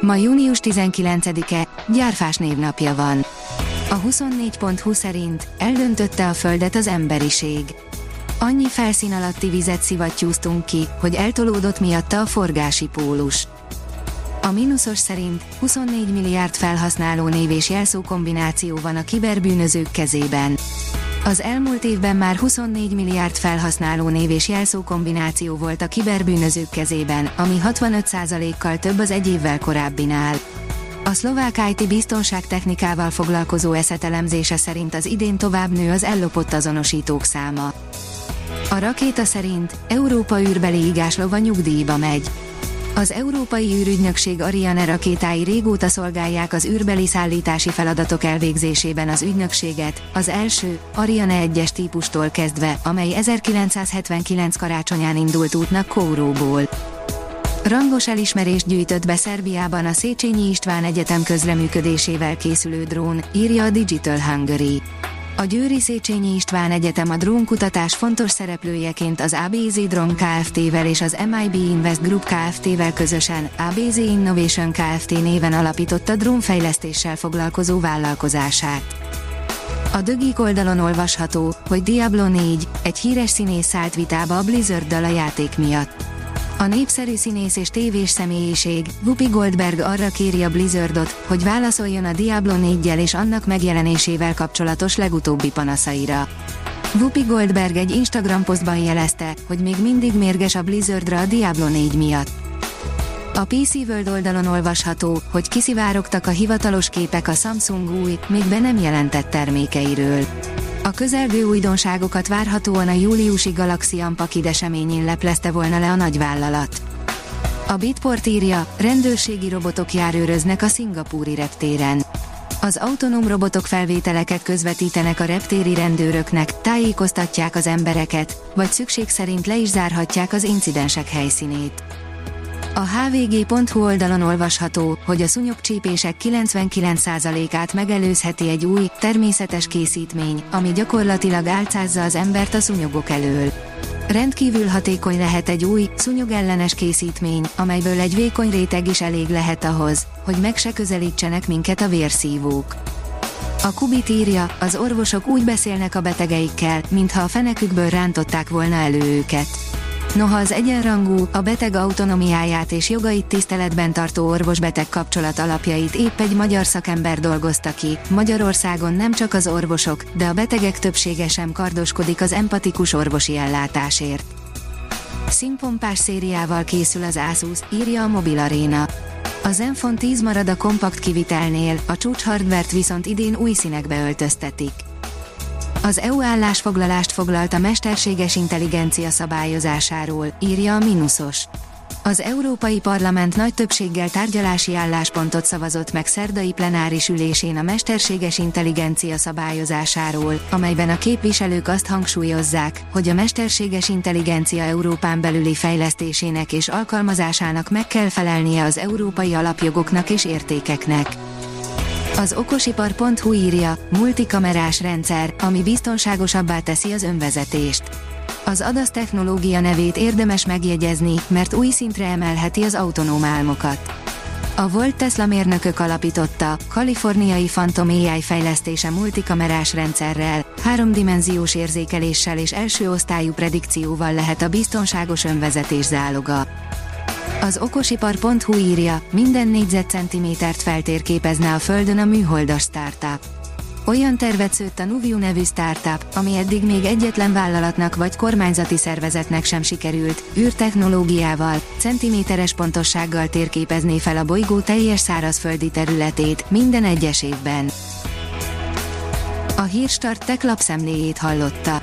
Ma június 19-e, gyárfás névnapja van. A 24.20 szerint eldöntötte a Földet az emberiség. Annyi felszín alatti vizet szivattyúztunk ki, hogy eltolódott miatta a forgási pólus. A mínuszos szerint 24 milliárd felhasználó név és jelszó kombináció van a kiberbűnözők kezében. Az elmúlt évben már 24 milliárd felhasználó név és jelszó kombináció volt a kiberbűnözők kezében, ami 65%-kal több az egy évvel korábbinál. A szlovák IT biztonságtechnikával foglalkozó eszetelemzése szerint az idén tovább nő az ellopott azonosítók száma. A rakéta szerint Európa űrbeli igáslova nyugdíjba megy. Az Európai űrügynökség Ariane rakétái régóta szolgálják az űrbeli szállítási feladatok elvégzésében az ügynökséget, az első, Ariane 1-es típustól kezdve, amely 1979 karácsonyán indult útnak Kóróból. Rangos elismerést gyűjtött be Szerbiában a Széchenyi István Egyetem közreműködésével készülő drón, írja a Digital Hungary. A Győri Széchenyi István Egyetem a drónkutatás fontos szereplőjeként az ABZ Drone Kft-vel és az MIB Invest Group Kft-vel közösen ABZ Innovation Kft néven alapította drónfejlesztéssel foglalkozó vállalkozását. A dögik oldalon olvasható, hogy Diablo 4, egy híres színész szállt vitába a Blizzard dal a játék miatt. A népszerű színész és tévés személyiség, Whoopi Goldberg arra kéri a Blizzardot, hogy válaszoljon a Diablo 4 és annak megjelenésével kapcsolatos legutóbbi panaszaira. Whoopi Goldberg egy Instagram posztban jelezte, hogy még mindig mérges a Blizzardra a Diablo 4 miatt. A PC World oldalon olvasható, hogy kiszivárogtak a hivatalos képek a Samsung új, még be nem jelentett termékeiről. A közelgő újdonságokat várhatóan a júliusi Galaxy Unpacked eseményén leplezte volna le a nagyvállalat. A Bitport írja, rendőrségi robotok járőröznek a szingapúri reptéren. Az autonóm robotok felvételeket közvetítenek a reptéri rendőröknek, tájékoztatják az embereket, vagy szükség szerint le is zárhatják az incidensek helyszínét. A hvg.hu oldalon olvasható, hogy a szúnyogcsípések 99%-át megelőzheti egy új, természetes készítmény, ami gyakorlatilag álcázza az embert a szúnyogok elől. Rendkívül hatékony lehet egy új, szúnyogellenes készítmény, amelyből egy vékony réteg is elég lehet ahhoz, hogy meg se közelítsenek minket a vérszívók. A Kubit írja, az orvosok úgy beszélnek a betegeikkel, mintha a fenekükből rántották volna elő őket. Noha az egyenrangú, a beteg autonomiáját és jogait tiszteletben tartó orvos-beteg kapcsolat alapjait épp egy magyar szakember dolgozta ki, Magyarországon nem csak az orvosok, de a betegek többsége sem kardoskodik az empatikus orvosi ellátásért. Színpompás szériával készül az Asus, írja a Mobil Arena. A Zenfone 10 marad a kompakt kivitelnél, a csúcs hardvert viszont idén új színekbe öltöztetik. Az EU állásfoglalást foglalt a mesterséges intelligencia szabályozásáról, írja a Minusos. Az Európai Parlament nagy többséggel tárgyalási álláspontot szavazott meg szerdai plenáris ülésén a mesterséges intelligencia szabályozásáról, amelyben a képviselők azt hangsúlyozzák, hogy a mesterséges intelligencia Európán belüli fejlesztésének és alkalmazásának meg kell felelnie az európai alapjogoknak és értékeknek. Az okosipar.hu írja, multikamerás rendszer, ami biztonságosabbá teszi az önvezetést. Az ADAS technológia nevét érdemes megjegyezni, mert új szintre emelheti az autonóm álmokat. A Volt Tesla mérnökök alapította, kaliforniai Phantom AI fejlesztése multikamerás rendszerrel, háromdimenziós érzékeléssel és első osztályú predikcióval lehet a biztonságos önvezetés záloga. Az okosipar.hu írja, minden négyzetcentimétert feltérképezne a Földön a műholdas startup. Olyan tervet szőtt a Nuviu nevű startup, ami eddig még egyetlen vállalatnak vagy kormányzati szervezetnek sem sikerült, űrtechnológiával, centiméteres pontossággal térképezné fel a bolygó teljes szárazföldi területét, minden egyes évben. A Hírstart tech lapszemléjét hallotta.